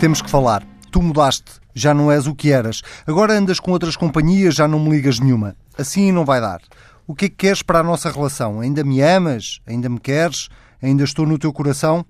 Temos que falar. Tu mudaste, já não és o que eras. Agora andas com outras companhias, já não me ligas nenhuma. Assim não vai dar. O que é que queres para a nossa relação? Ainda me amas? Ainda me queres? Ainda estou no teu coração?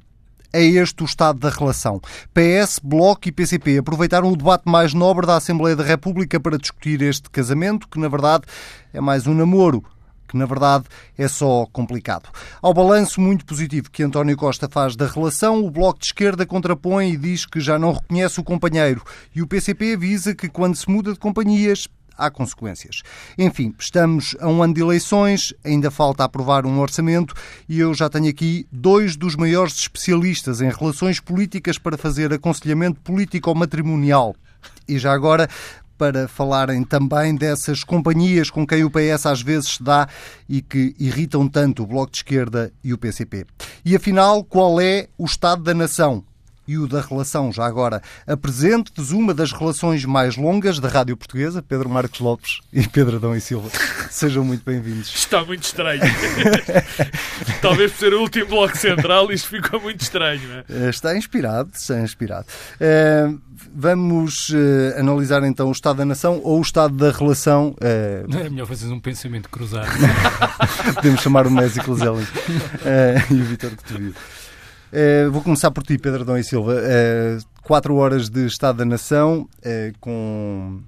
É este o estado da relação. PS, Bloco e PCP aproveitaram o debate mais nobre da Assembleia da República para discutir este casamento, que na verdade é mais um namoro que na verdade é só complicado. Ao balanço muito positivo que António Costa faz da relação, o Bloco de Esquerda contrapõe e diz que já não reconhece o companheiro. E o PCP avisa que quando se muda de companhias, há consequências. Enfim, estamos a um ano de eleições, ainda falta aprovar um orçamento e eu já tenho aqui dois dos maiores especialistas em relações políticas para fazer aconselhamento político-matrimonial. E já agora, para falarem também dessas companhias com quem o PS às vezes se dá e que irritam tanto o Bloco de Esquerda e o PCP. E afinal, qual é o estado da nação? E o da relação. Já agora, apresento-vos uma das relações mais longas da Rádio Portuguesa, Pedro Marcos Lopes e Pedro Adão e Silva. Sejam muito bem-vindos. Está muito estranho. Talvez por ser o último bloco central, isto ficou muito estranho. É? Eh, está inspirado, está inspirado. Uh, vamos uh, analisar então o Estado da Nação ou o Estado da Relação. Uh... Não é melhor fazer um pensamento cruzado. Podemos chamar o Messi Closelli e o Vitor Cotovio. Uh, vou começar por ti, Pedro Dom e Silva. Uh, quatro horas de Estado da Nação, uh, com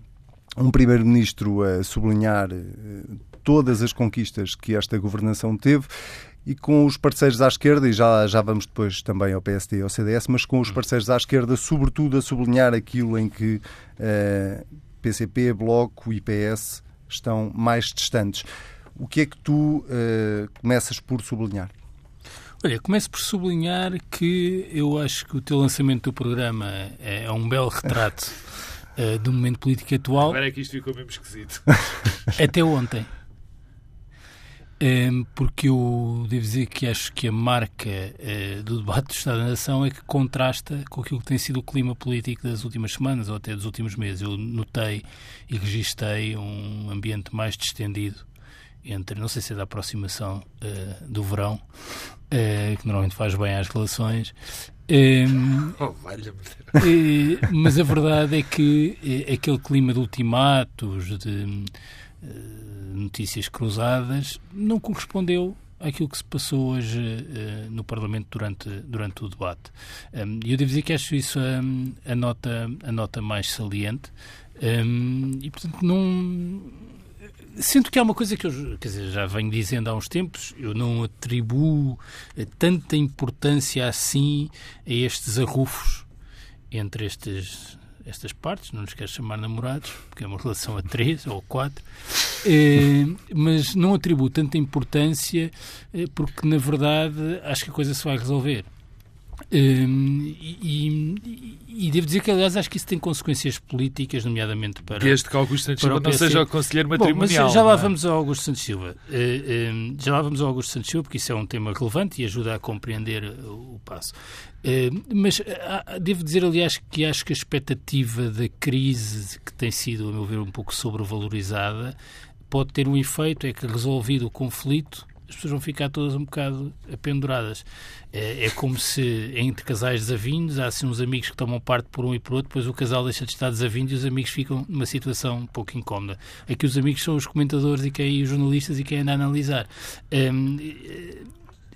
um Primeiro-Ministro a sublinhar todas as conquistas que esta governação teve e com os parceiros à esquerda, e já, já vamos depois também ao PSD e ao CDS, mas com os parceiros à esquerda, sobretudo a sublinhar aquilo em que PCP, Bloco e PS estão mais distantes. O que é que tu começas por sublinhar? Olha, começo por sublinhar que eu acho que o teu lançamento do programa é um belo retrato uh, do momento político atual. Agora é que isto ficou mesmo esquisito. Até ontem. Um, ehm, porque eu devo dizer que acho que a marca uh, do debate do Estado da Nação é que contrasta com aquilo que tem sido o clima político das últimas semanas ou até dos últimos meses. Eu notei e registrei um ambiente mais distendido entre, não sei se é da aproximação uh, do verão, uh, que normalmente faz bem às relações. Um, oh, uh, mas a verdade é que aquele clima de ultimatos, de notícias cruzadas, não correspondeu àquilo que se passou hoje uh, no Parlamento durante, durante o debate. E um, eu devo dizer que acho isso a, a, nota, a nota mais saliente um, e, portanto, não Sinto que há uma coisa que eu dizer, já venho dizendo há uns tempos, eu não atribuo tanta importância assim a estes arrufos entre estes, estas partes, não nos quero chamar namorados, porque é uma relação a três ou quatro, eh, mas não atribuo tanta importância eh, porque, na verdade, acho que a coisa se vai resolver. Um, e, e, e, devo dizer que, aliás, acho que isso tem consequências políticas, nomeadamente para. Desde que Augusto Santos Silva não seja o conselheiro matrimonial. Bom, já lá é? vamos ao Augusto Santos Silva. Uh, um, já lá vamos ao Augusto Santos Silva, porque isso é um tema relevante e ajuda a compreender o, o passo. Uh, mas uh, devo dizer, aliás, que acho que a expectativa da crise, que tem sido, a meu ver, um pouco sobrevalorizada, pode ter um efeito: é que resolvido o conflito as pessoas vão ficar todas um bocado apenduradas. É, é como se entre casais desavinhos há assim uns amigos que tomam parte por um e por outro, depois o casal deixa de estar desavindo e os amigos ficam numa situação um pouco incómoda. Aqui os amigos são os comentadores e quem, os jornalistas e quem anda a analisar. Um,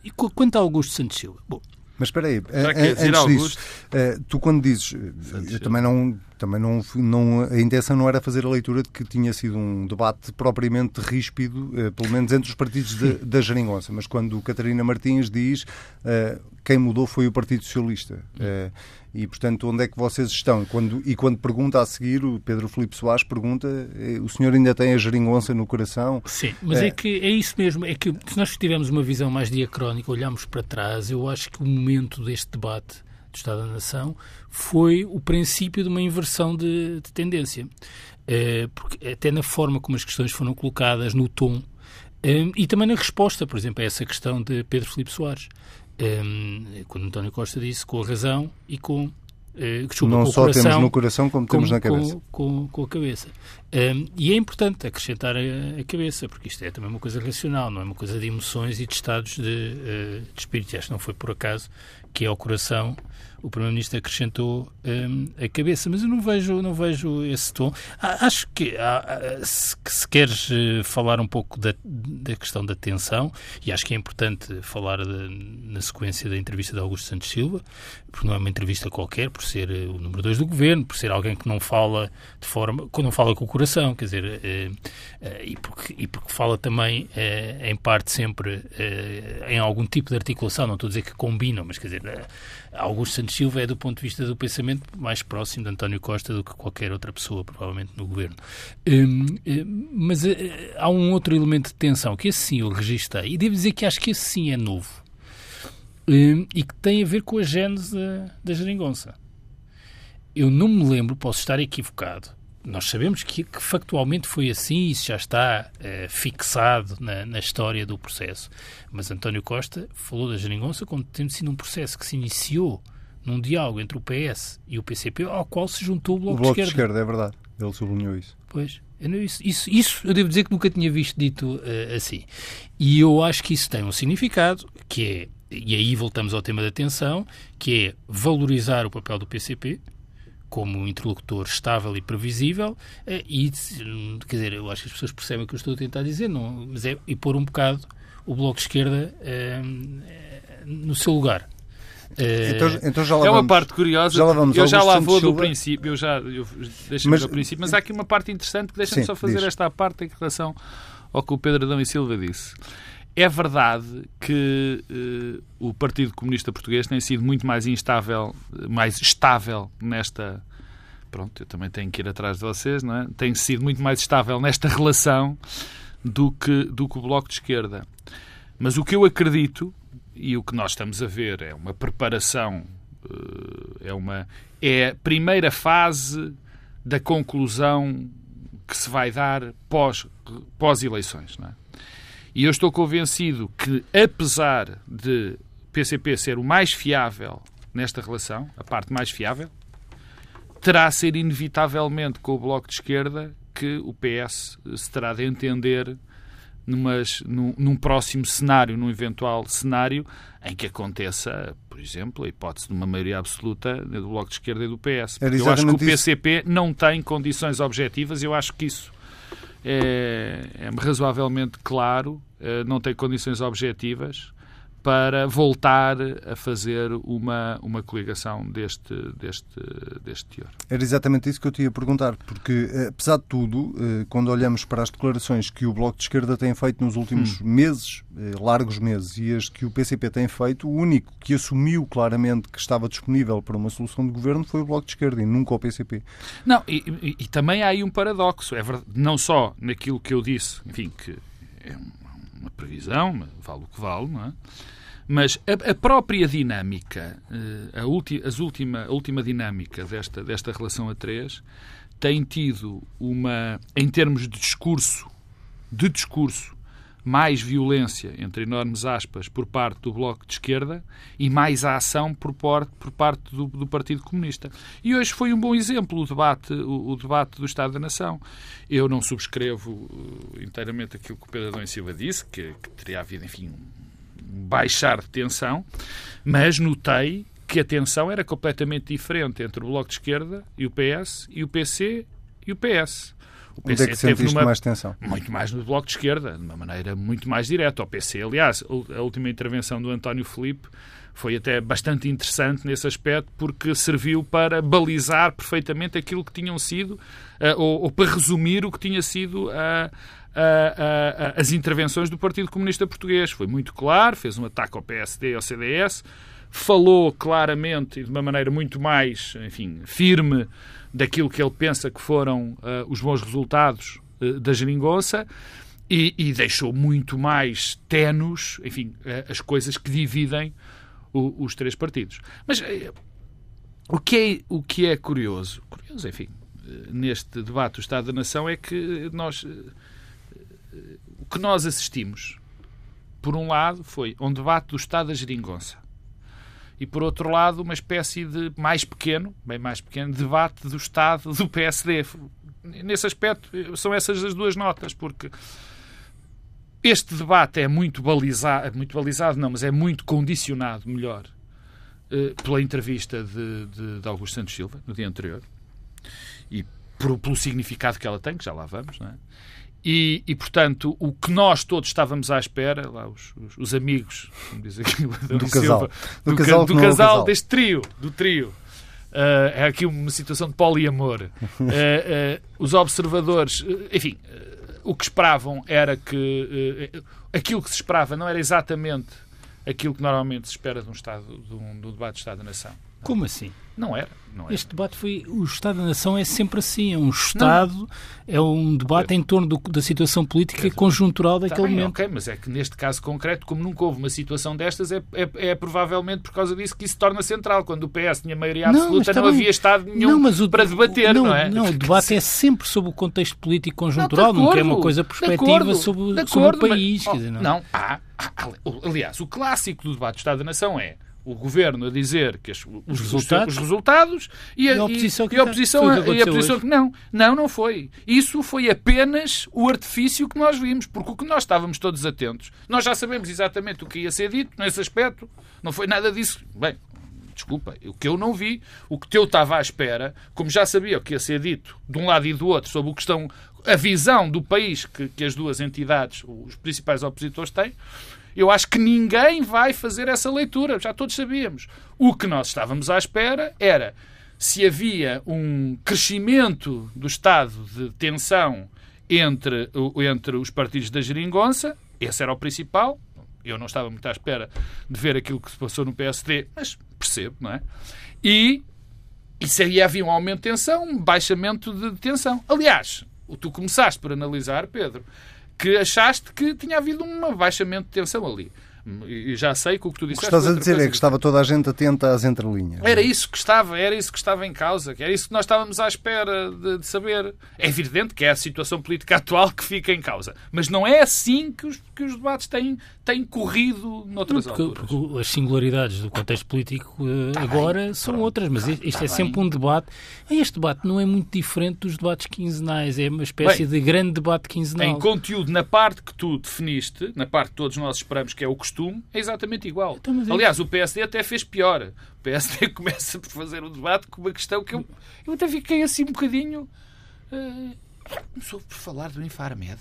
e quanto a Augusto Santos Silva? Bom, mas espera aí, antes disso, eh, tu quando dizes, eu também não, também não, não, a intenção não era fazer a leitura de que tinha sido um debate propriamente ríspido, eh, pelo menos entre os partidos de, da Jeringonça, mas quando Catarina Martins diz eh, quem mudou foi o Partido Socialista. E, portanto, onde é que vocês estão? Quando, e quando pergunta a seguir, o Pedro Filipe Soares pergunta, o senhor ainda tem a geringonça no coração? Sim, mas é, é que é isso mesmo. É que se nós tivermos uma visão mais diacrónica, olharmos para trás, eu acho que o momento deste debate do Estado da Nação foi o princípio de uma inversão de, de tendência. É, porque até na forma como as questões foram colocadas, no tom, é, e também na resposta, por exemplo, a essa questão de Pedro Filipe Soares. Um, quando António Costa disse com a razão e com Uh, desculpa, não só coração, temos no coração como, como temos na cabeça. Com, com, com a cabeça. Um, e é importante acrescentar a, a, cabeça, porque isto é também uma coisa racional, não é uma coisa de emoções e de estados de, uh, de espírito. E acho que não foi por acaso que é o coração o Primeiro-Ministro acrescentou um, a cabeça, mas eu não vejo, não vejo esse tom. Acho que, se, se, queres eh, falar um pouco da, da, questão da tensão, e acho que é importante falar de, na sequência da entrevista de Augusto Santos Silva, porque não é uma entrevista qualquer, por ser eh, o número 2 do governo, por ser alguém que não fala de forma, que não fala com o coração, quer dizer, eh, e, porque, e porque fala também, em parte, sempre em algum tipo de articulação, não estou a dizer que combinam, mas quer dizer, Augusto Santos Silva é, do ponto de vista do pensamento, mais próximo de António Costa do que qualquer outra pessoa, provavelmente, no governo. Hum, hum, mas eh, há um outro elemento de tensão, que esse sim eu registrei, e devo dizer que acho que esse sim é novo, hum, e que tem a ver com a gênese da geringonça. Eu não me lembro, posso estar equivocado, nós sabemos que, que, factualmente foi assim, isso já está eh, fixado na, na, história do processo. Mas António Costa falou da geringonça como tendo sido um processo que se iniciou num diálogo entre o PS e o PCP, ao qual se juntou o Bloco, o bloco de, esquerda. de Esquerda. É verdade, ele sublinhou isso. Pois, isso, isso, isso eu devo dizer que nunca tinha visto dito uh, assim. E eu acho que isso tem um significado, que é, e aí voltamos ao tema da atenção, que é valorizar o papel do PCP, como um interlocutor estável e previsível eh, e, quer dizer, eu acho que as pessoas percebem o que eu estou a tentar dizer, não, mas é e pôr um bocado o Bloco de Esquerda eh, no seu lugar. Eh, então, então já lá é uma parte curiosa. Já vamos, eu já lá vou do princípio, eu já eu, deixa-me do princípio, mas há aqui uma parte interessante que deixa-me só fazer diz. esta parte em relação ao que o Pedro Adão e Silva disse. É verdade que uh, o Partido Comunista Português tem sido muito mais instável, mais estável nesta. Pronto, eu também tenho que ir atrás de vocês, não é? Tem sido muito mais estável nesta relação do que, do que o Bloco de Esquerda. Mas o que eu acredito, e o que nós estamos a ver, é uma preparação, uh, é uma. é a primeira fase da conclusão que se vai dar pós, pós-eleições, não é? E eu estou convencido que, apesar de PCP ser o mais fiável nesta relação, a parte mais fiável, terá a ser inevitavelmente com o Bloco de Esquerda que o PS se terá de entender numas, num, num, próximo cenário, num eventual cenário em que aconteça, por exemplo, a hipótese de uma maioria absoluta do Bloco de Esquerda e do PS. Eu acho que o PCP isso. não tem condições objetivas, eu acho que isso é, é razoavelmente claro, é, não tem condições objetivas para voltar a fazer uma, uma coligação deste, deste, deste teor. Era exatamente isso que eu te ia perguntar, porque, eh, apesar de tudo, eh, quando olhamos para as declarações que o Bloco de Esquerda tem feito nos últimos hum. meses, eh, largos meses, e as que o PCP tem feito, o único que assumiu claramente que estava disponível para uma solução de governo foi o Bloco de Esquerda e nunca o PCP. Não, e, e, e também há aí um paradoxo, é verdade, não só naquilo que eu disse, enfim, que é uma previsão, vale o que vale, não é? Mas a, a própria dinâmica, eh, a, ulti, as última, a última dinâmica desta, desta relação a três tem tido uma, em termos de discurso, de discurso, mais violência, entre enormes aspas, por parte do Bloco de Esquerda e mais ação por, por, por parte do, do, Partido Comunista. E hoje foi um bom exemplo o debate, o, o, debate do Estado da Nação. Eu não subscrevo eh, inteiramente aquilo que o Pedro Adão Silva disse, que, que teria havido, enfim, baixar de tensão, mas notei que a tensão era completamente diferente entre o Bloco de Esquerda e o PS e o PC e o PS. O PC Onde é que teve numa... mais tensão? Muito mais no Bloco de Esquerda, de uma maneira muito mais direta. O PC, aliás, a última intervenção do António Felipe foi até bastante interessante nesse aspecto, porque serviu para balizar perfeitamente aquilo que tinham sido, uh, ou, ou, para resumir o que tinha sido a. As intervenções do Partido Comunista Português. Foi muito claro, fez um ataque ao PSD e ao CDS, falou claramente e de uma maneira muito mais, enfim, firme daquilo que ele pensa que foram uh, os bons resultados uh, da geringonça e, e, deixou muito mais tenos, enfim, uh, as coisas que dividem o, os três partidos. Mas o que é, o que é curioso, curioso, enfim, neste debate do Estado da Nação é que nós que nós assistimos, por um lado, foi um debate do Estado da geringonça. E, por outro lado, uma espécie de mais pequeno, bem mais pequeno, debate do Estado do PSD. Nesse aspecto, são essas as duas notas, porque este debate é muito balizado, muito balizado não, mas é muito condicionado, melhor, uh, pela entrevista de, de, de, Augusto Santos Silva, no dia anterior, e por, pelo significado que ela tem, que já lá vamos, não é? E, e, portanto, o que nós todos estávamos à espera, lá os, os, os amigos, como diz aqui do, do casal, do, do, casal, do casal, casal, deste trio, do trio, uh, é aqui uma situação de poliamor. uh, uh, os observadores, enfim, o que esperavam era que aquilo que se esperava não era exatamente aquilo que normalmente se espera de um, Estado, de um, de um debate de Estado da Nação. Como assim? Não era, não era. Este debate foi. O Estado da Nação é sempre assim. É um Estado, não. é um debate em torno do, da situação política conjuntural daquele tá bem, momento. Ok, mas é que neste caso concreto, como nunca houve uma situação destas, é, é, é provavelmente por causa disso que isso se torna central. Quando o PS tinha maioria absoluta, não, não havia Estado nenhum não, o, para debater, não, não é? Não, o debate é sempre sobre o contexto político conjuntural, não, acordo, nunca é uma coisa perspectiva sobre, sobre o país. Mas, oh, dizer, não, não há, há, aliás, o clássico do debate do Estado da Nação é o governo a dizer que os, os, resultados? os resultados e a, e a oposição, que, e a oposição, a, e a oposição que não. Não, não foi. Isso foi apenas o artifício que nós vimos, porque o que nós estávamos todos atentos, nós já sabemos exatamente o que ia ser dito nesse aspecto, não foi nada disso. Bem, desculpa, o que eu não vi, o que eu estava à espera, como já sabia o que ia ser dito de um lado e do outro sobre o que estão, a visão do país que, que as duas entidades, os principais opositores têm, eu acho que ninguém vai fazer essa leitura, já todos sabíamos. O que nós estávamos à espera era se havia um crescimento do estado de tensão entre, entre os partidos da geringonça, esse era o principal. Eu não estava muito à espera de ver aquilo que se passou no PSD, mas percebo, não é? E, e se havia um aumento de tensão, um baixamento de tensão. Aliás, tu começaste por analisar, Pedro, que achaste que tinha havido um abaixamento de tensão ali. E já sei que o que tu disseste. O que estás a dizer é que estava toda a gente atenta às entrelinhas. Era isso que estava, era isso que estava em causa, que era isso que nós estávamos à espera de, de, saber. É evidente que é a situação política atual que fica em causa, mas não é assim que os, que os debates têm, têm corrido noutras porque, alturas. Porque as singularidades do contexto político uh, tá agora bem, são pronto, outras, mas isto tá é bem. sempre um debate. Este debate não é muito diferente dos debates quinzenais, é uma espécie bem, de grande debate quinzenal. Em conteúdo, na parte que tu definiste, na parte que todos nós esperamos que é o costume costume é exatamente igual. Então, Aliás, o PSD até fez pior. O PSD começa por fazer um debate com uma questão que eu, eu até fiquei assim um bocadinho. Uh, começou por falar do Infarmed.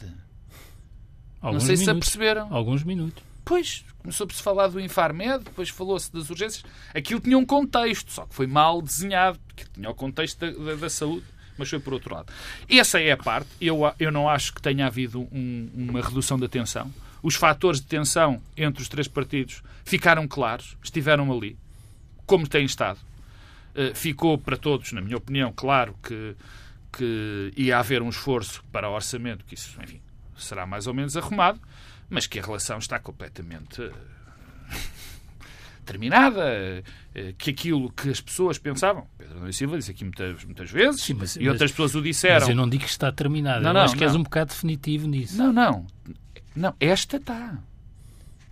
Alguns Não sei minutos. se aperceberam. Alguns minutos. Pois, começou por se falar do Infarmed, depois falou-se das urgências. Aquilo tinha um contexto, só que foi mal desenhado, porque tinha o contexto da, da, da saúde mas foi por outro lado. Essa é a parte. Eu, eu não acho que tenha havido um, uma redução da tensão os fatores de tensão entre os três partidos ficaram claros, estiveram ali, como têm estado. Uh, ficou para todos, na minha opinião, claro que, que ia haver um esforço para o orçamento, que isso, enfim, será mais ou menos arrumado, mas que a relação está completamente uh, terminada, uh, que aquilo que as pessoas pensavam, Pedro Nunes Silva disse aqui muitas, muitas vezes, Sim, mas, e outras mas, pessoas o disseram. Mas eu não digo que está terminada, não, não, acho que não. és um bocado definitivo nisso. Não, não. Não, esta está.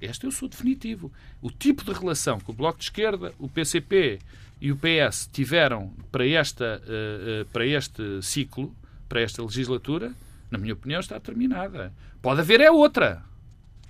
Esta eu sou definitivo. O tipo de relação que o Bloco de Esquerda, o PCP e o PS tiveram para, esta, uh, uh, para este ciclo, para esta legislatura, na minha opinião, está terminada. Pode haver é outra.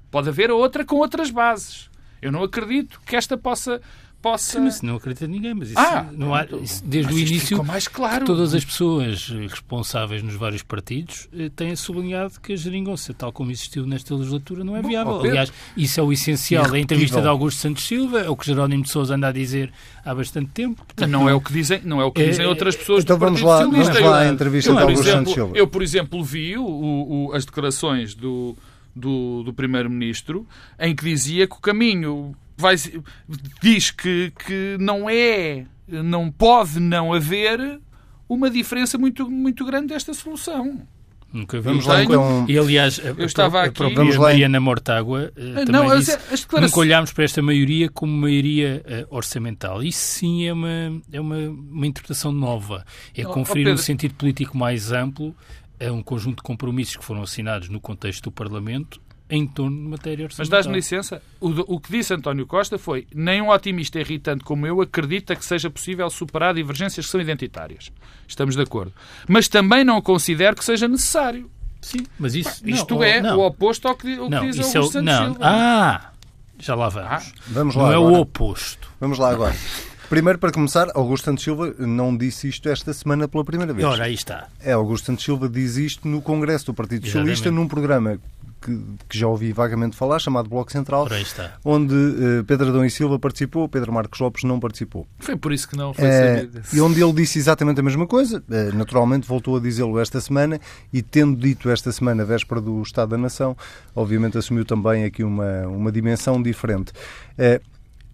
Pode haver outra com outras bases. Eu não acredito que esta possa possa. Sim, mas não acredita ninguém, mas isso ah, não há, isso, desde mas o início mais claro. todas as pessoas responsáveis nos vários partidos eh, têm sublinhado que a geringonça, tal como existiu nesta legislatura, não é viável. Bom, Aliás, isso é o essencial da entrevista de Augusto Santos Silva, é o que Jerónimo de Sousa anda a dizer há bastante tempo. Portanto, não é o que dizem, não é o que dizem é, outras pessoas então do vamos lá, vamos lá a entrevista eu, de Augusto Santos Silva. Eu, por exemplo, vi o, o, as declarações do do, do Primeiro-Ministro, em que dizia que o caminho vai, diz que, que não é, não pode não haver uma diferença muito, muito grande desta solução. Nunca vimos lá então. E aliás, a, eu estava a, aqui. A própria Mariana Mortágua uh, não, disse, as, as declarações... nunca olhámos para esta maioria como maioria uh, orçamental. Isso sim é uma, é uma, uma interpretação nova. É conferir oh, um sentido político mais amplo a um conjunto de compromissos que foram assinados no contexto do Parlamento em torno de matéria orçamental. Mas dás-me licença, o, o, que disse António Costa foi nem um otimista irritante como eu acredita que seja possível superar divergências que são identitárias. Estamos de acordo. Mas também não considero que seja necessário. Sim, mas isso... Isto não, é não. o oposto ao que, ao que diz Augusto é o, Santos não. Ah! Já lá vamos. Ah, vamos lá Não agora. é o oposto. Vamos lá agora. Primeiro, para começar, Augusto Santos Silva não disse isto esta semana pela primeira vez. Ora, aí está. É, Augusto Santos Silva diz isto no Congresso do Partido Socialista, num programa que, que, já ouvi vagamente falar, chamado Bloco Central, onde uh, Pedro Adão e Silva participou, Pedro Marcos Lopes não participou. Foi por isso que não foi uh, E onde ele disse exatamente a mesma coisa, uh, naturalmente voltou a dizê-lo esta semana, e tendo dito esta semana, véspera do Estado da Nação, obviamente assumiu também aqui uma, uma dimensão diferente.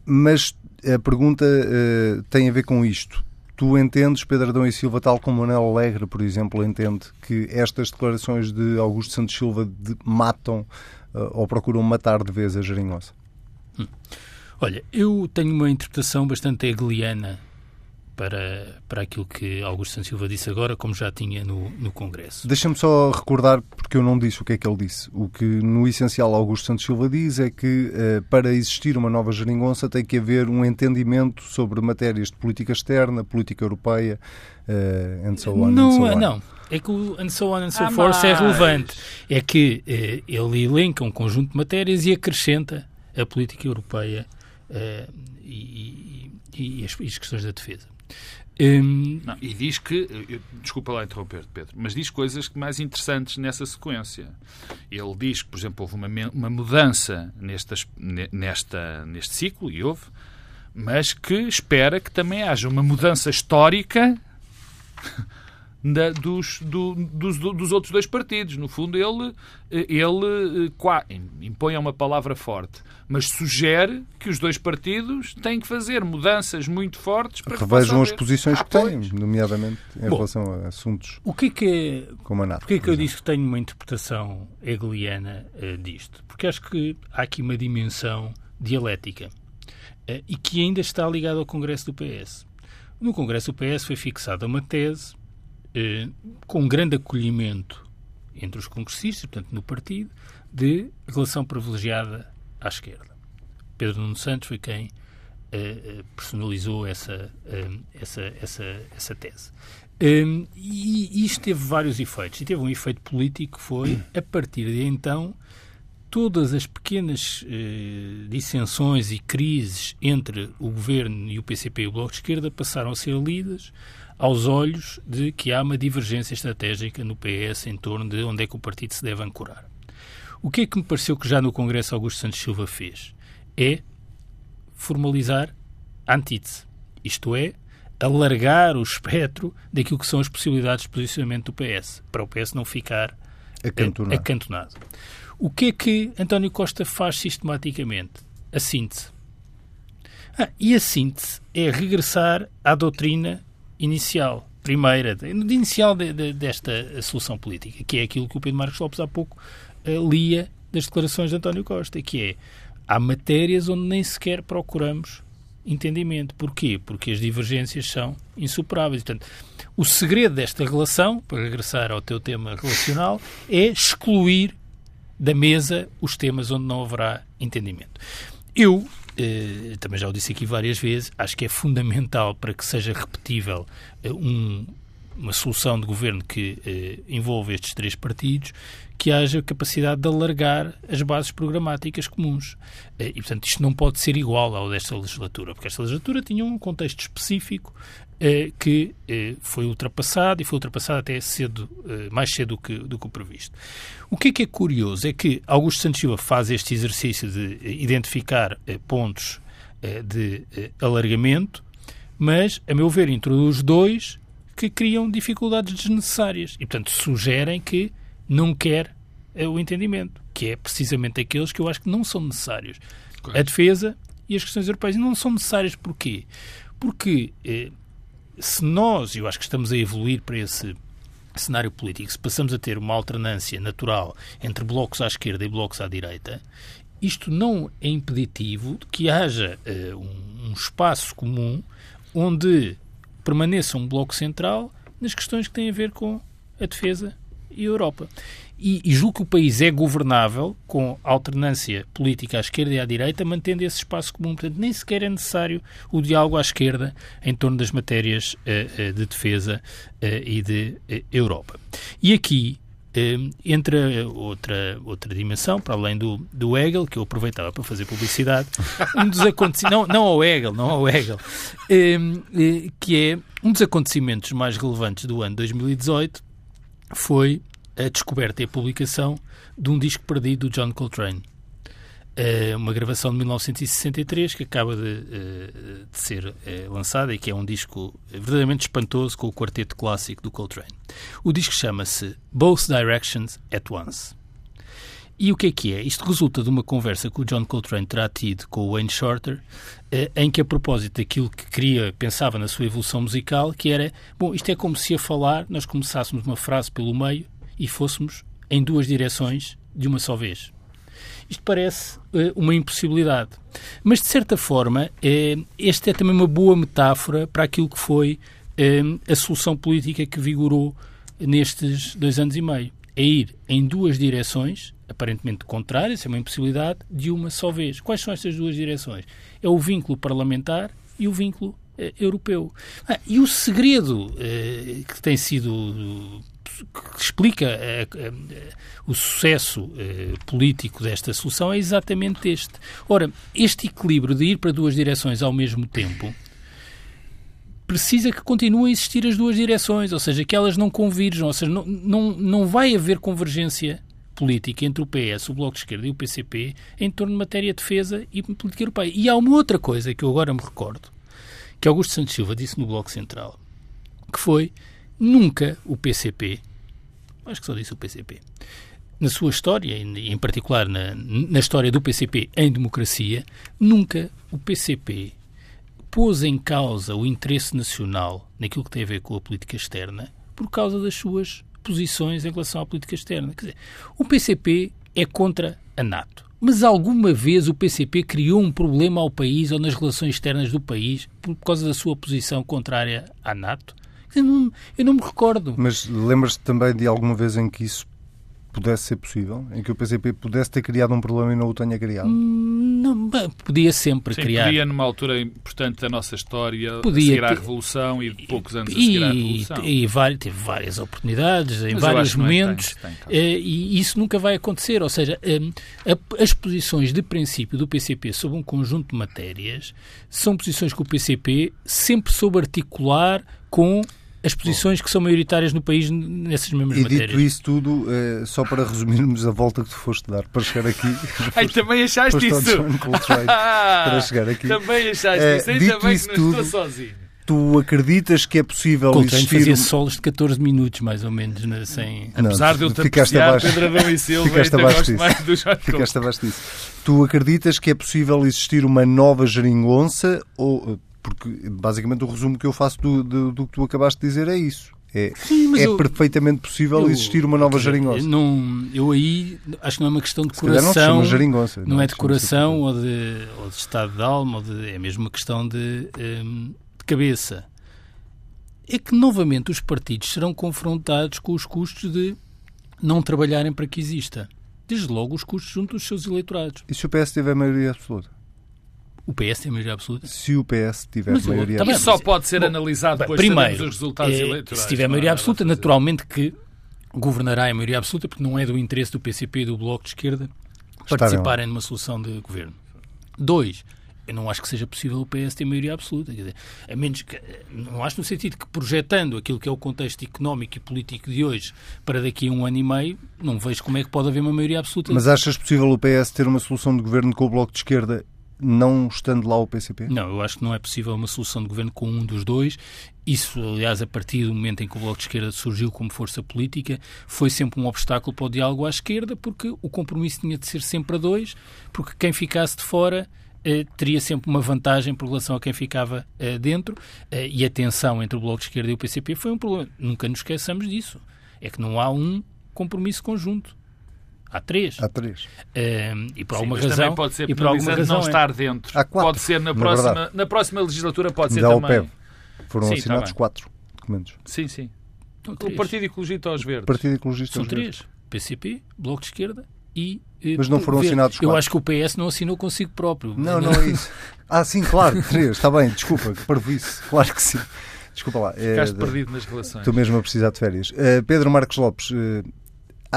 mas a pergunta uh, tem a ver com isto. Tu entendes, Pedro Adão e Silva, tal como Manuel Alegre, por exemplo, entende que estas declarações de Augusto Santos Silva de, matam uh, ou procuram matar de vez a geringonça? Hum. Olha, eu tenho uma interpretação bastante hegeliana para, para aquilo que Augusto Santos Silva disse agora, como já tinha no, no Congresso. Deixa-me só recordar, porque eu não disse o que é que ele disse. O que, no essencial, Augusto Santos Silva diz é que uh, para existir uma nova geringonça tem que haver um entendimento sobre matérias de política externa, política europeia, uh, and so on. Não, and so on. não. É que o and so on and so ah, forth é relevante. É que uh, ele elenca um conjunto de matérias e acrescenta a política europeia uh, e, e, e, as, e as questões da defesa. Um... Não, e diz que, desculpa lá interromper, Pedro, mas diz coisas mais interessantes nessa sequência. Ele diz que, por exemplo, houve uma, uma mudança nestas, nesta, neste ciclo, e houve, mas que espera que também haja uma mudança histórica da, dos, do, dos, dos, outros dois partidos. No fundo, ele, ele impõe uma palavra forte, mas sugere que os dois partidos têm que fazer mudanças muito fortes para Revejam as posições que têm, nomeadamente em Bom, relação a assuntos o que é que, como a NATO. Porquê é que eu disse que tenho uma interpretação hegeliana uh, disto? Porque acho que há aqui uma dimensão dialética uh, e que ainda está ligada ao Congresso do PS. No Congresso do PS foi fixada uma tese eh, com grande acolhimento entre os congressistas, portanto, no partido, de relação privilegiada à esquerda. Pedro Nuno Santos foi quem eh, personalizou essa, eh, essa, essa, essa tese. Um, e, isto teve vários efeitos. E teve um efeito político que foi, a partir de então, todas as pequenas eh, dissensões e crises entre o governo e o PCP e o Bloco de Esquerda passaram a ser lidas aos olhos de que há uma divergência estratégica no PS em torno de onde é que o partido se deve ancorar. O que é que me pareceu que já no Congresso Augusto Santos Silva fez? É formalizar a antítese, isto é, alargar o espectro daquilo que são as possibilidades de posicionamento do PS, para o PS não ficar acantonado. acantonado. O que é que António Costa faz sistematicamente? A síntese. Ah, e a síntese é regressar à doutrina inicial, primeira, inicial de, de, desta solução política, que é aquilo que o Pedro Marcos Lopes há pouco uh, lia das declarações de António Costa, que é há matérias onde nem sequer procuramos entendimento. Porquê? Porque as divergências são insuperáveis. Portanto, o segredo desta relação, para regressar ao teu tema relacional, é excluir da mesa os temas onde não haverá entendimento. Eu também já o disse aqui várias vezes, acho que é fundamental para que seja repetível eh, um, uma solução de governo que eh, envolva estes três partidos, que haja capacidade de alargar as bases programáticas comuns. Eh, e, portanto, isto não pode ser igual ao desta legislatura, porque esta legislatura tinha um contexto específico eh, que eh, foi ultrapassado e foi ultrapassado até cedo, mais cedo do que, do que o previsto. O que é que é curioso é que Augusto Santos Silva faz este exercício de identificar pontos de alargamento, mas, a meu ver, introduz dois que criam dificuldades desnecessárias e, portanto, sugerem que não quer eh, o entendimento, que é precisamente aqueles que eu acho que não são necessários. Correto. A defesa e as questões europeias não são necessárias porquê? Porque eh, se nós, eu acho que estamos a evoluir para esse cenário político, se passamos a ter uma alternância natural entre blocos à esquerda e blocos à direita, isto não é impeditivo que haja um, um espaço comum onde permaneça um bloco central nas questões que têm a ver com a defesa e Europa. E, e julgo que o país é governável com alternância política à esquerda e à direita, mantendo esse espaço comum. Portanto, nem sequer é necessário o diálogo à esquerda em torno das matérias uh, uh, de defesa uh, e de Europa. E aqui entra outra, outra dimensão, para além do, do Hegel, que eu aproveitava para fazer publicidade, um dos acontecimentos, não, não ao Hegel, não ao Hegel, que é um dos acontecimentos mais relevantes do ano 2018 foi a descoberta e a publicação de um disco perdido do John Coltrane. Eh, uma gravação de 1963 que acaba de, eh, de ser eh, lançada e que é um disco verdadeiramente espantoso com o quarteto clássico do Coltrane. O disco chama-se Both Directions at Once. E o que é que é? Isto resulta de uma conversa que o John Coltrane terá tido com o Wayne Shorter, em que, a propósito daquilo que queria, pensava na sua evolução musical, que era, bom, isto é como se a falar, nós começássemos uma frase pelo meio e fôssemos em duas direções de uma só vez. Isto parece uh, uma impossibilidade. Mas, de certa forma, uh, esta é também uma boa metáfora para aquilo que foi a solução política que vigorou nestes dois anos e meio. É ir em duas direções, aparentemente contrárias, é uma impossibilidade, de uma só vez. Quais são estas duas direções? É o vínculo parlamentar e o vínculo europeu. Ah, e o segredo que tem sido que explica eh, eh, o sucesso eh, político desta solução é exatamente este. Ora, este equilíbrio de ir para duas direções ao mesmo tempo precisa que continuem a existir as duas direções, ou seja, que elas não convirjam, ou seja, não, não, não vai haver convergência política entre o PS, o Bloco de Esquerda e o PCP em torno de matéria de defesa e política europeia. E há uma outra coisa que eu agora me recordo, que Augusto Santos Silva disse no Bloco Central, que foi nunca o PCP, acho que só disse o PCP, na sua história, e em particular na, na história do PCP em democracia, nunca o PCP pôs em causa o interesse nacional naquilo que tem a ver com a política externa por causa das suas posições em relação à política externa. Quer dizer, o PCP é contra a NATO. Mas alguma vez o PCP criou um problema ao país ou nas relações externas do país por causa da sua posição contrária à NATO? Eu não, eu não me recordo. Mas lembras-te também de alguma vez em que isso pudesse ser possível? Em que o PCP pudesse ter criado um problema e não o tenha criado? Hum, não, podia sempre Sim, criar. Podia, numa altura importante da nossa história, podia seguir à Revolução e poucos anos e, a seguir à Revolução. E, e teve várias oportunidades, em Mas vários momentos, tem, tem, eh, e isso nunca vai acontecer. Ou seja, eh, as posições de princípio do PCP sobre um conjunto de matérias são posições que o PCP sempre soube articular com as posições que são maioritárias no país nessas mesmas e matérias. E dito isso tudo, é, só para resumirmos a volta que tu foste dar para chegar aqui. Ai, também achaste isso? para chegar aqui. Também achaste é, isso, ainda bem que não tudo, estou sozinho. Tu acreditas que é possível Coltrane existir... fazia solos de 14 minutos, mais ou menos, né, sem... Não, Apesar de eu te apreciar Pedro Adão e Silva, ficaste abaixo disso. Ficaste abaixo disso. Tu acreditas que é possível existir uma nova geringonça ou porque basicamente o resumo que eu faço do, do, do que tu acabaste de dizer é isso. É, Sim, é eu, perfeitamente possível eu, existir uma nova geringonça. Não, eu aí acho que não é uma questão de coração. Não, não, não é de coração ou de, ou de estado de alma, de, é mesmo uma questão de, um, de cabeça. É que novamente os partidos serão confrontados com os custos de não trabalharem para que exista. Desde logo os custos junto dos seus eleitorados. E se o PS tiver maioria absoluta? O PS tem maioria absoluta? Se o PS tiver mas, maioria absoluta. Isso só pode ser bom, analisado depois primeiro, os resultados é, eleitorais. Se tiver é? maioria absoluta, naturalmente que governará em maioria absoluta, porque não é do interesse do PCP e do Bloco de Esquerda participarem numa solução de governo. Dois, eu não acho que seja possível o PS ter maioria absoluta. Quer dizer, a menos que, não acho no sentido que projetando aquilo que é o contexto económico e político de hoje para daqui a um ano e meio, não vejo como é que pode haver uma maioria absoluta. Mas achas possível o PS ter uma solução de governo com o Bloco de Esquerda não estando lá o PCP? Não, eu acho que não é possível uma solução de governo com um dos dois. Isso, aliás, a partir do momento em que o Bloco de Esquerda surgiu como força política, foi sempre um obstáculo para o diálogo à esquerda, porque o compromisso tinha de ser sempre a dois, porque quem ficasse de fora eh, teria sempre uma vantagem por relação a quem ficava eh, dentro, eh, e a tensão entre o Bloco de Esquerda e o PCP foi um problema. Nunca nos esqueçamos disso. É que não há um compromisso conjunto. Há três. Há três. Uh, e por Sim, alguma razão. pode ser e por alguma razão não é. estar dentro. Há quatro, pode ser na, na próxima, verdade. na próxima legislatura, pode ser também. PEV. Foram sim, tá assinados tá quatro documentos. Sim, sim. o Partido Ecologista aos Verdes. Partido Ecologista São aos três. Verdes. PCP, Bloco de Esquerda e. Eh, Mas não foram assinados quatro. Eu acho que o PS não assinou consigo próprio. Não, não é isso. Ah, sim, claro, três. Está bem, desculpa, que parvoíce. Claro que sim. Desculpa lá. Ficaste é, perdido nas relações. Estou mesmo a precisar de férias. Uh, Pedro Marcos Lopes, uh,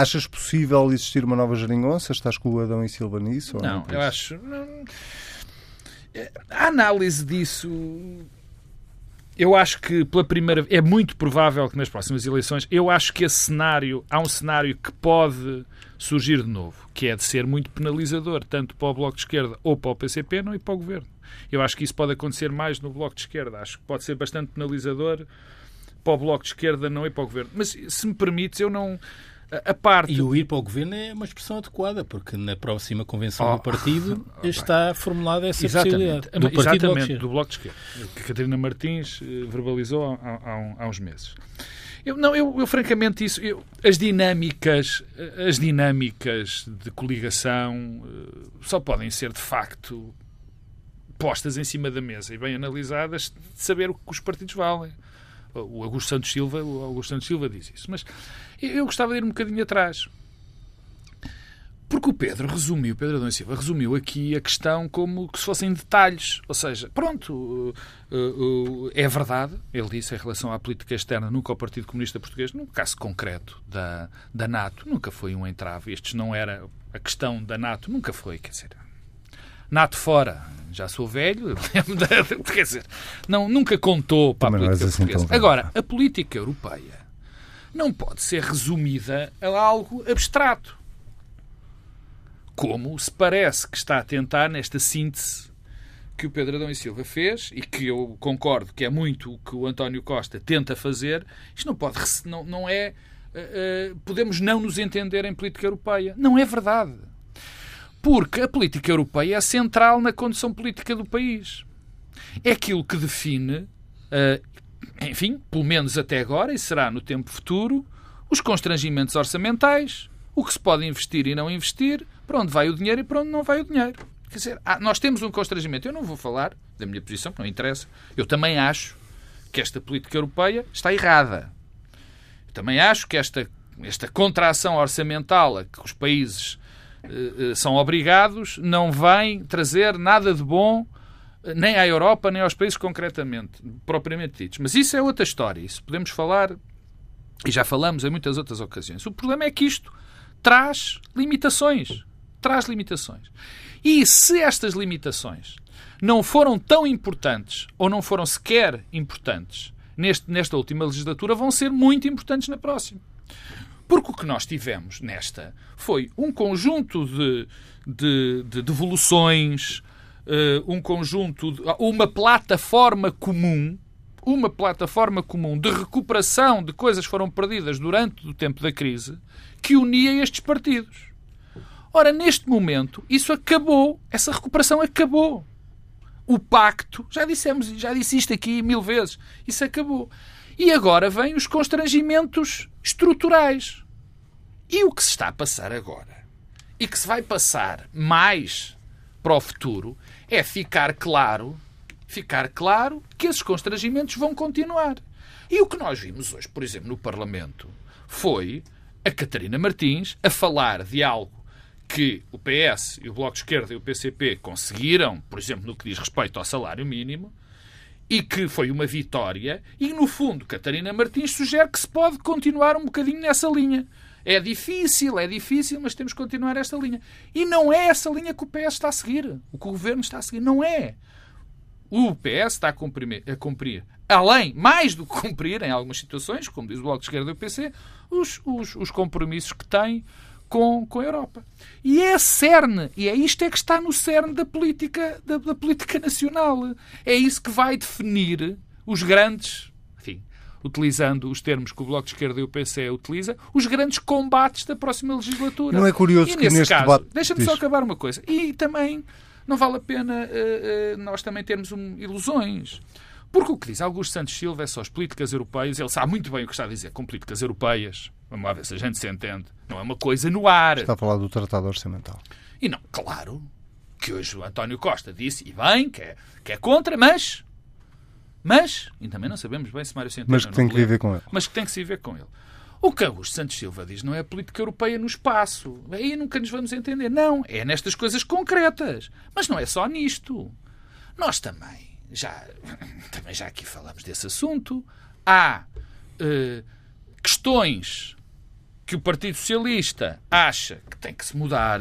Achas possível existir uma nova geringonça? Estás com o Adão e Silva nisso? Não, não eu acho. Não, a análise disso. Eu acho que pela primeira é muito provável que nas próximas eleições, eu acho que esse cenário, há um cenário que pode surgir de novo, que é de ser muito penalizador, tanto para o Bloco de Esquerda ou para o PCP, não e para o Governo. Eu acho que isso pode acontecer mais no Bloco de Esquerda. Acho que pode ser bastante penalizador para o Bloco de Esquerda, não ir para o Governo. Mas, se me permites, eu não a parte... E o ir para o governo é uma expressão adequada, porque na próxima convenção oh, do partido oh, está formulada essa exatamente, possibilidade. Do exatamente, Bloco do Bloco de Esquerda, que Catarina Martins eh, verbalizou há, há, há uns meses. Eu, não, eu, eu francamente isso, eu, as dinâmicas, as dinâmicas de coligação eh, só podem ser de facto postas em cima da mesa e bem analisadas de saber o que os partidos valem. O Augusto Santos Silva, o Augusto Santos Silva diz isso, mas eu gostava de ir um bocadinho atrás. Porque o Pedro resumiu, Pedro Adão Silva resumiu aqui a questão como que se fossem detalhes. Ou seja, pronto, é verdade, ele disse em relação à política externa, nunca o Partido Comunista Português, no caso concreto da, da NATO, nunca foi um entrave. Estes não era a questão da NATO, nunca foi, quer dizer, NATO fora, já sou velho, quer dizer, não, nunca contou para Também a política assim portuguesa. Agora, a política europeia não pode ser resumida a algo abstrato. Como se parece que está a tentar nesta síntese que o Pedro Adão e Silva fez e que eu concordo que é muito o que o António Costa tenta fazer, isto não pode, não, não é. Uh, uh, podemos não nos entender em política europeia. Não é verdade. Porque a política europeia é central na condição política do país. É aquilo que define uh, enfim, pelo menos até agora, e será no tempo futuro, os constrangimentos orçamentais, o que se pode investir e não investir, para onde vai o dinheiro e para onde não vai o dinheiro. Quer dizer, nós temos um constrangimento. Eu não vou falar da minha posição, não interessa. Eu também acho que esta política europeia está errada. Eu também acho que esta, esta contração orçamental a que os países eh, eh são obrigados não vem trazer nada de bom nem à Europa, nem aos países concretamente, propriamente ditos. Mas isso é outra história. Isso podemos falar, e já falamos em muitas outras ocasiões. O problema é que isto traz limitações. Traz limitações. E se estas limitações não foram tão importantes, ou não foram sequer importantes neste, nesta última legislatura, vão ser muito importantes na próxima. Porque o que nós tivemos nesta foi um conjunto de, de, de devoluções, uh, um conjunto, de, uma plataforma comum, uma plataforma comum de recuperação de coisas que foram perdidas durante o tempo da crise, que unia estes partidos. Ora, neste momento, isso acabou, essa recuperação acabou. O pacto, já dissemos, já disse isto aqui mil vezes, isso acabou. E agora vêm os constrangimentos estruturais. E o que se está a passar agora, e que se vai passar mais para o futuro, é ficar claro, ficar claro que esses constrangimentos vão continuar. E o que nós vimos hoje, por exemplo, no Parlamento, foi a Catarina Martins a falar de algo que o PS e o Bloco de Esquerda e o PCP conseguiram, por exemplo, no que diz respeito ao salário mínimo, e que foi uma vitória, e no fundo Catarina Martins sugere que se pode continuar um bocadinho nessa linha. É difícil, é difícil, mas temos que continuar esta linha. E não é essa linha que o PS está a seguir. O que o governo está a seguir. Não é. O PS está a cumprir, a cumprir além, mais do que cumprir, em algumas situações, como diz o Bloco de Esquerda do PC, os, os, os compromissos que tem com, com a Europa. E é a cerne, e é isto é que está no cerne da política, da, da política nacional. É isso que vai definir os grandes utilizando os termos que o Bloco de Esquerda e o PC utiliza, os grandes combates da próxima legislatura. Não é curioso e que neste caso, debate... Deixa-me só acabar uma coisa. E também não vale a pena uh, uh, nós também termos um, ilusões. Porque o que diz Augusto Santos Silva é só as políticas europeias, ele sabe muito bem o que está a dizer com políticas europeias. Vamos lá ver se a gente se entende. Não é uma coisa no ar. Está a falar do Tratado Orçamental. E não, claro, que hoje o António Costa disse, e bem, que é, que é contra, mas mas, e também não sabemos bem se Mário Centeno... Mas que tem que viver com ele. Mas que tem que se viver com ele. O que Augusto Santos Silva diz não é a política europeia no espaço. Aí nunca nos vamos entender. Não, é nestas coisas concretas. Mas não é só nisto. Nós também, já, também já aqui falamos desse assunto, há uh, questões que o Partido Socialista acha que tem que se mudar,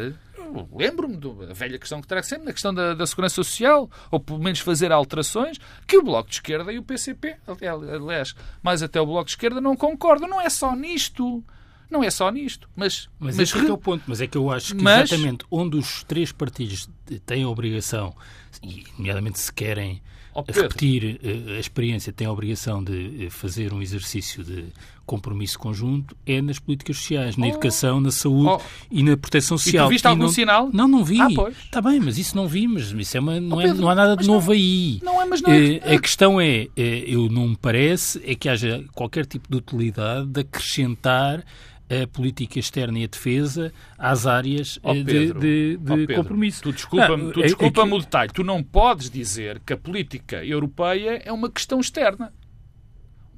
lembro-me da velha questão que terá sempre, na questão da, da, segurança social, ou pelo menos fazer alterações, que o Bloco de Esquerda e o PCP, aliás, mais até o Bloco de Esquerda, não concordam. Não é só nisto. Não é só nisto, mas... Mas, mas é, que é o ponto. Mas é que eu acho que mas... exatamente onde os três partidos têm a obrigação, e nomeadamente se querem oh, repetir eh, a experiência, têm a obrigação de eh, fazer um exercício de compromisso conjunto, é nas políticas sociais, na oh. educação, na saúde oh. e na proteção social. E tu viste algum não... sinal? Não, não vi. Ah, pois. Está bem, mas isso não vi, mas isso é uma, não, é, não há nada de novo não, aí. Não é, mas não é. Uh, a questão é, eu não me parece, é que haja qualquer tipo de utilidade de acrescentar a política externa e a defesa às áreas oh, Pedro, de, de, de oh, compromisso. Tu desculpa-me ah, desculpa é, é o detalhe. Tu não podes dizer que a política europeia é uma questão externa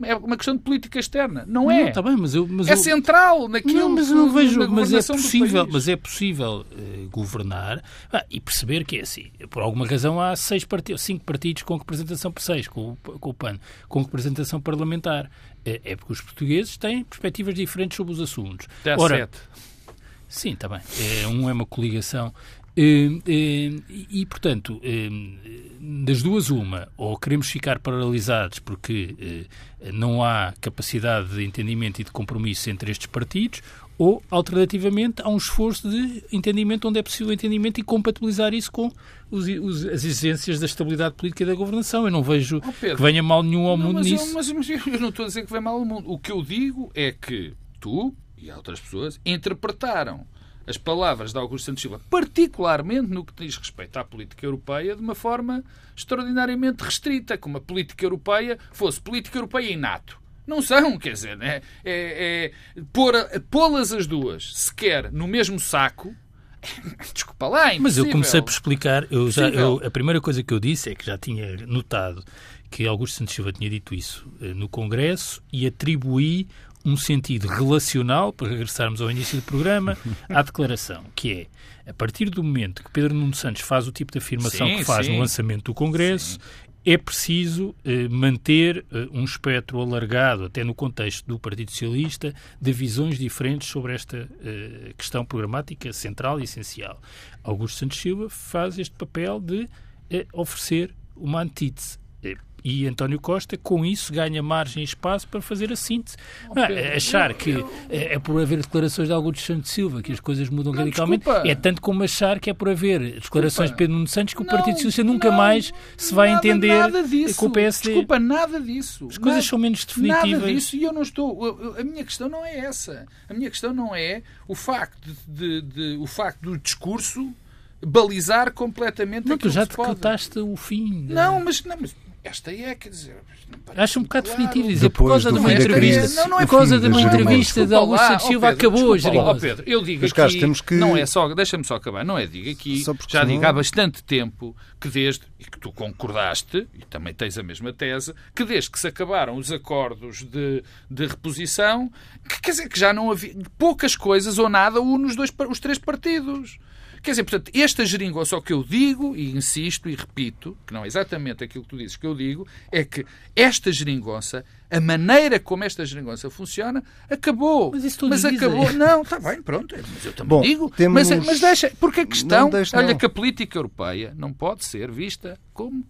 é uma questão de política externa. Não é. Não, tá bem, mas eu, mas é eu... central naquilo não, mas eu não vejo, mas é possível, mas é possível uh, governar ah, e perceber que é assim. Por alguma razão há seis partidos, cinco partidos com representação por seis, com, com o PAN, com representação parlamentar. É, é porque os portugueses têm perspectivas diferentes sobre os assuntos. Até Ora, sete. Sim, está bem. É, um é uma coligação. E, e, e, portanto, das duas, uma, ou queremos ficar paralisados porque não há capacidade de entendimento e de compromisso entre estes partidos, ou, alternativamente, há um esforço de entendimento onde é possível entendimento e compatibilizar isso com os, os, as exigências da estabilidade política e da governação. Eu não vejo oh, que venha mal nenhum ao não, mundo mas nisso. Eu, mas, mas eu não estou a dizer que vem mal ao mundo. O que eu digo é que tu e outras pessoas interpretaram as palavras de Augusto Santos Silva, particularmente no que diz respeito à política europeia, de uma forma extraordinariamente restrita, como a política europeia fosse política europeia e NATO. Não são, quer dizer, é, é, é pô-las as duas, sequer no mesmo saco, Desculpa lá, é Mas eu comecei por explicar, eu já, eu, a primeira coisa que eu disse é que já tinha notado que Augusto Santos Silva tinha dito isso eh, no Congresso e atribuí um sentido relacional, para regressarmos ao início do programa, à declaração, que é, a partir do momento que Pedro Nuno Santos faz o tipo de afirmação sim, que faz sim. no lançamento do Congresso, sim. É preciso eh, manter eh, um espectro alargado, até no contexto do Partido Socialista, de visões diferentes sobre esta eh, questão programática central e essencial. Augusto Santos Silva faz este papel de eh, oferecer uma antítese e António Costa, com isso, ganha margem e espaço para fazer a síntese. Oh, ah, achar que é, é por haver declarações de Augusto Santos Silva que as coisas mudam não, radicalmente desculpa. é tanto como achar que é por haver declarações desculpa. de Pedro Nuno Santos que o Partido Socialista nunca não, mais se vai nada, entender nada disso. com o PSD. Desculpa, nada disso. As coisas nada, são menos definitivas. Nada disso e eu não estou. A minha questão não é essa. A minha questão não é o facto, de, de, de o facto do discurso balizar completamente não, tu já decretaste o fim. Não, mas, não, mas esta é, quer dizer. Acho um bocado claro. definitivo dizer por causa de uma entrevista. Não, não é por causa de uma entrevista de Augusto Santos Silva acabou a geringonça. Pedro, eu digo aqui, que... não é só, deixa-me só acabar, não é digo aqui, já digo há bastante tempo que desde, e que tu concordaste, e também tens a mesma tese, que desde que se acabaram os acordos de, de reposição, que, quer dizer que já não havia, poucas coisas ou nada une os, dois, os três partidos. Quer dizer, portanto, esta geringonça, o que eu digo, e insisto e repito, que não é exatamente aquilo que tu dizes que eu digo, é que esta geringonça, a maneira como esta geringonça funciona, acabou. Mas isso tu mas dizes. acabou. Não, está bem, pronto. Mas eu também Bom, digo. Temos... Mas, mas deixa, porque a questão, deixa, olha, que a política europeia não pode ser vista como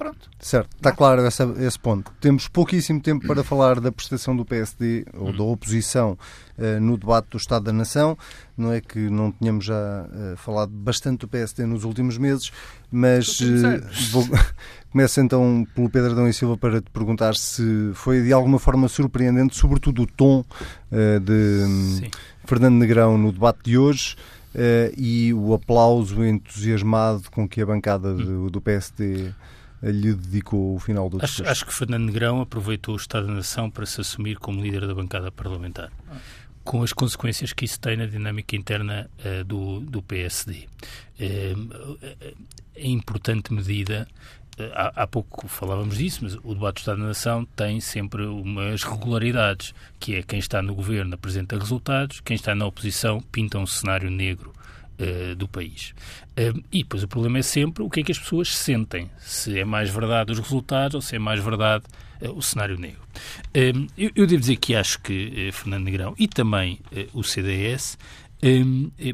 Pronto. Certo, está claro esse, esse ponto. Temos pouquíssimo tempo para falar da prestação do PSD ou da oposição uh, no debate do Estado da Nação. Não é que não tenhamos já uh, falado bastante do PSD nos últimos meses, mas uh, vou... começo então pelo Pedro Adão e Silva para te perguntar se foi de alguma forma surpreendente, sobretudo o tom de um, Fernando Negrão no debate de hoje. Uh, e o aplauso entusiasmado com que a bancada do, do PSD lhe dedicou o final do? Acho, acho que Fernando Negrão aproveitou o Estado da Nação para se assumir como líder da bancada parlamentar. Com as consequências que isso tem na dinâmica interna uh, do, do PSD. Uh, eh, em importante medida, há, há, pouco falávamos disso, mas o debate do Estado da Nação tem sempre umas regularidades, que é quem está no governo apresenta resultados, quem está na oposição pinta um cenário negro uh, do país. Uh, e depois o problema é sempre o que é que as pessoas sentem. Se é mais verdade os resultados ou se é mais verdade uh, o cenário negro. Eu, eu, devo dizer que acho que Fernando Negrão e também o CDS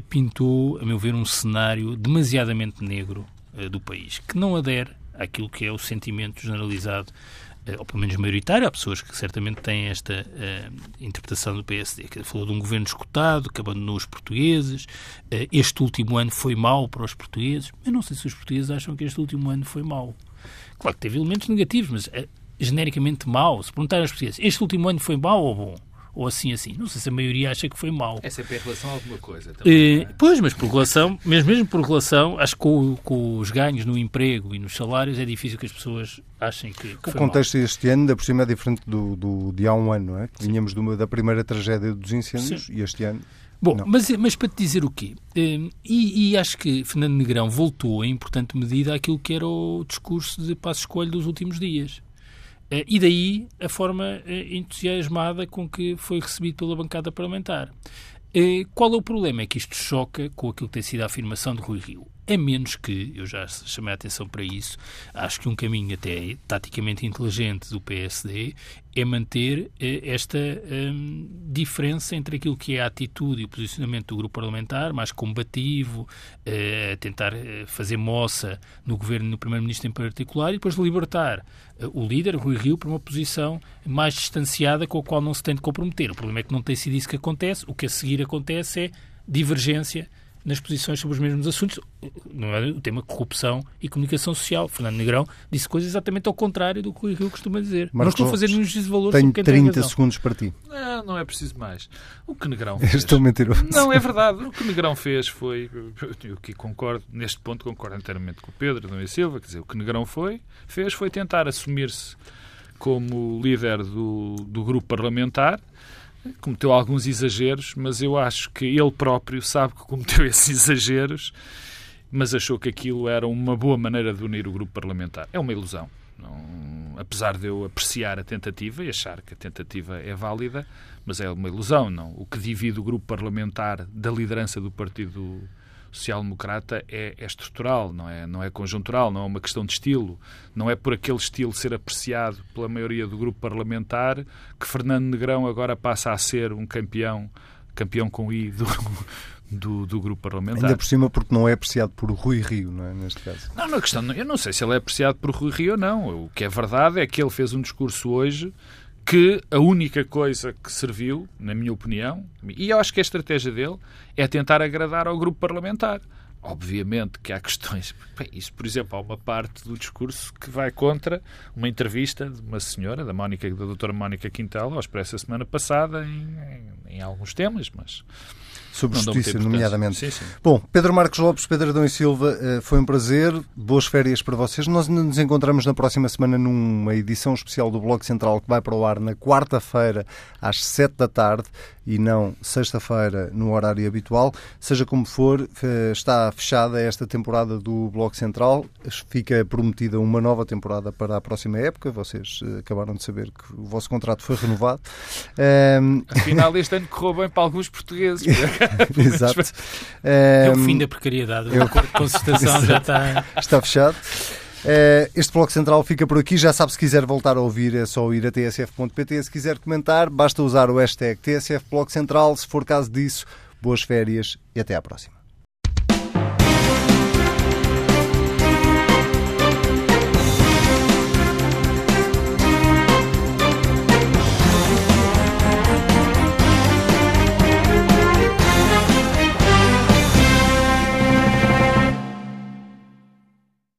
pintou, a meu ver, um cenário demasiadamente negro do país, que não adere àquilo que é o sentimento generalizado ou pelo menos maioritário, há pessoas que certamente têm esta uh, interpretação do PSD, que falou de um governo escutado, que abandonou os portugueses, uh, este último ano foi mau para os portugueses. Eu não sei se os portugueses acham que este último ano foi mau. Claro que teve elementos negativos, mas uh, genericamente mau. Se perguntarem aos portugueses, este último ano foi mau ou bom? Ou assim assim. Não sei se a maioria acha que foi mau. É sempre em relação a alguma coisa. Também, é? Pois, mas por relação, mesmo, mesmo por relação, acho que com, com, os ganhos no emprego e nos salários é difícil que as pessoas achem que, que O contexto mal. este ano, ainda por cima, é diferente do, do, de há um ano, não é? Que vinhamos da primeira tragédia dos incêndios Sim. e este ano... Bom, mas, mas para te dizer o quê? Hum, e, e, acho que Fernando Negrão voltou em importante medida àquilo que era o discurso de passo escolho dos últimos dias. Eh, e daí a forma eh, entusiasmada com que foi recebido pela bancada parlamentar. Eh, qual é o problema? É que isto choca com aquilo que tem sido a afirmação de Rui Rio. A menos que, eu já chamei a atenção para isso, acho que um caminho até taticamente inteligente do PSD é manter eh, esta um, diferença entre aquilo que é a atitude e o posicionamento do grupo parlamentar, mais combativo, a tentar eh, fazer moça no governo no primeiro-ministro em particular, e depois libertar uh, o líder, Rui Rio, para uma posição mais distanciada com a qual não se tem de comprometer. O problema é que não tem sido isso que acontece. O que a seguir acontece é divergência nas posições sobre os mesmos assuntos, não é o tema corrupção e comunicação social. Fernando Negrão disse coisas exatamente ao contrário do que o Rio costuma dizer. Marcos, não estou a fazer nenhum juízo de valor Tenho 30 segundos para ti. Não, não é preciso mais. O que Negrão fez... Estou mentiroso. Não, é verdade. O que Negrão fez foi... Eu aqui concordo, neste ponto concordo inteiramente com o Pedro Dom e Silva. Quer dizer, o que Negrão foi, fez foi tentar assumir-se como líder do, do grupo parlamentar cometeu alguns exageros, mas eu acho que ele próprio sabe que cometeu esses exageros, mas achou que aquilo era uma boa maneira de unir o grupo parlamentar. É uma ilusão. Não, apesar de eu apreciar a tentativa e achar que a tentativa é válida, mas é uma ilusão, não. O que divide o grupo parlamentar da liderança do Partido social-democrata é, é, estrutural, não é, não é conjuntural, não é uma questão de estilo. Não é por aquele estilo ser apreciado pela maioria do grupo parlamentar que Fernando Negrão agora passa a ser um campeão, campeão com I do, do, do, grupo parlamentar. Ainda por cima porque não é apreciado por Rui Rio, não é, neste caso? Não, na questão, eu não sei se ele é apreciado por Rui Rio ou não. O que é verdade é que ele fez um discurso hoje que a única coisa que serviu, na minha opinião, e eu acho que a estratégia dele, é tentar agradar ao grupo parlamentar. Obviamente que há questões. Bem, isso, por exemplo, há uma parte do discurso que vai contra uma entrevista de uma senhora, da, Mónica, da doutora Mónica Quintal, ao Expresso a semana passada, em, em, em alguns temas, mas sobre justiça, nomeadamente. Sim, sim. Bom, Pedro Marcos Lopes, Pedro Adão e Silva, eh, foi um prazer. Boas férias para vocês. Nós nos encontramos na próxima semana numa edição especial do Bloco Central que vai para o ar na quarta-feira às sete da tarde e não sexta-feira no horário habitual. Seja como for, eh, está fechada esta temporada do Bloco Central. Fica prometida uma nova temporada para a próxima época. Vocês eh, acabaram de saber que o vosso contrato foi renovado. Um... Afinal, este ano correu bem para alguns portugueses. Exato. É o fim da precariedade. O acordo de concertação já está... Está fechado. Eh, este Bloco Central fica por aqui. Já sabe, se quiser voltar a ouvir, é só ir a tsf.pt. Se quiser comentar, basta usar o hashtag TSF Bloco Central. Se for caso disso, boas férias e até à próxima.